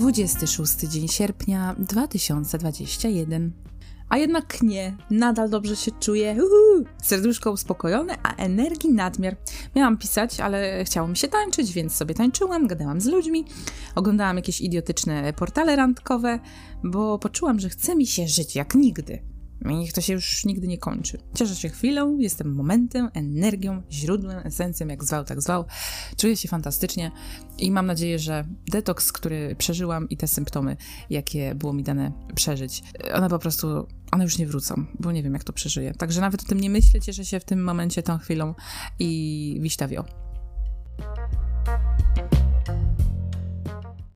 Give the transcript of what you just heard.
26 dzień sierpnia 2021. A jednak nie, nadal dobrze się czuję. Uhu! Serduszko uspokojone, a energii nadmiar. Miałam pisać, ale chciało mi się tańczyć, więc sobie tańczyłam, gadałam z ludźmi, oglądałam jakieś idiotyczne portale randkowe, bo poczułam, że chce mi się żyć jak nigdy. I niech to się już nigdy nie kończy. Cieszę się chwilą, jestem momentem, energią, źródłem, esencją, jak zwał, tak zwał. Czuję się fantastycznie i mam nadzieję, że detoks, który przeżyłam i te symptomy, jakie było mi dane przeżyć, one po prostu, one już nie wrócą, bo nie wiem, jak to przeżyję. Także nawet o tym nie myślę, cieszę się w tym momencie, tą chwilą i wiśtawio.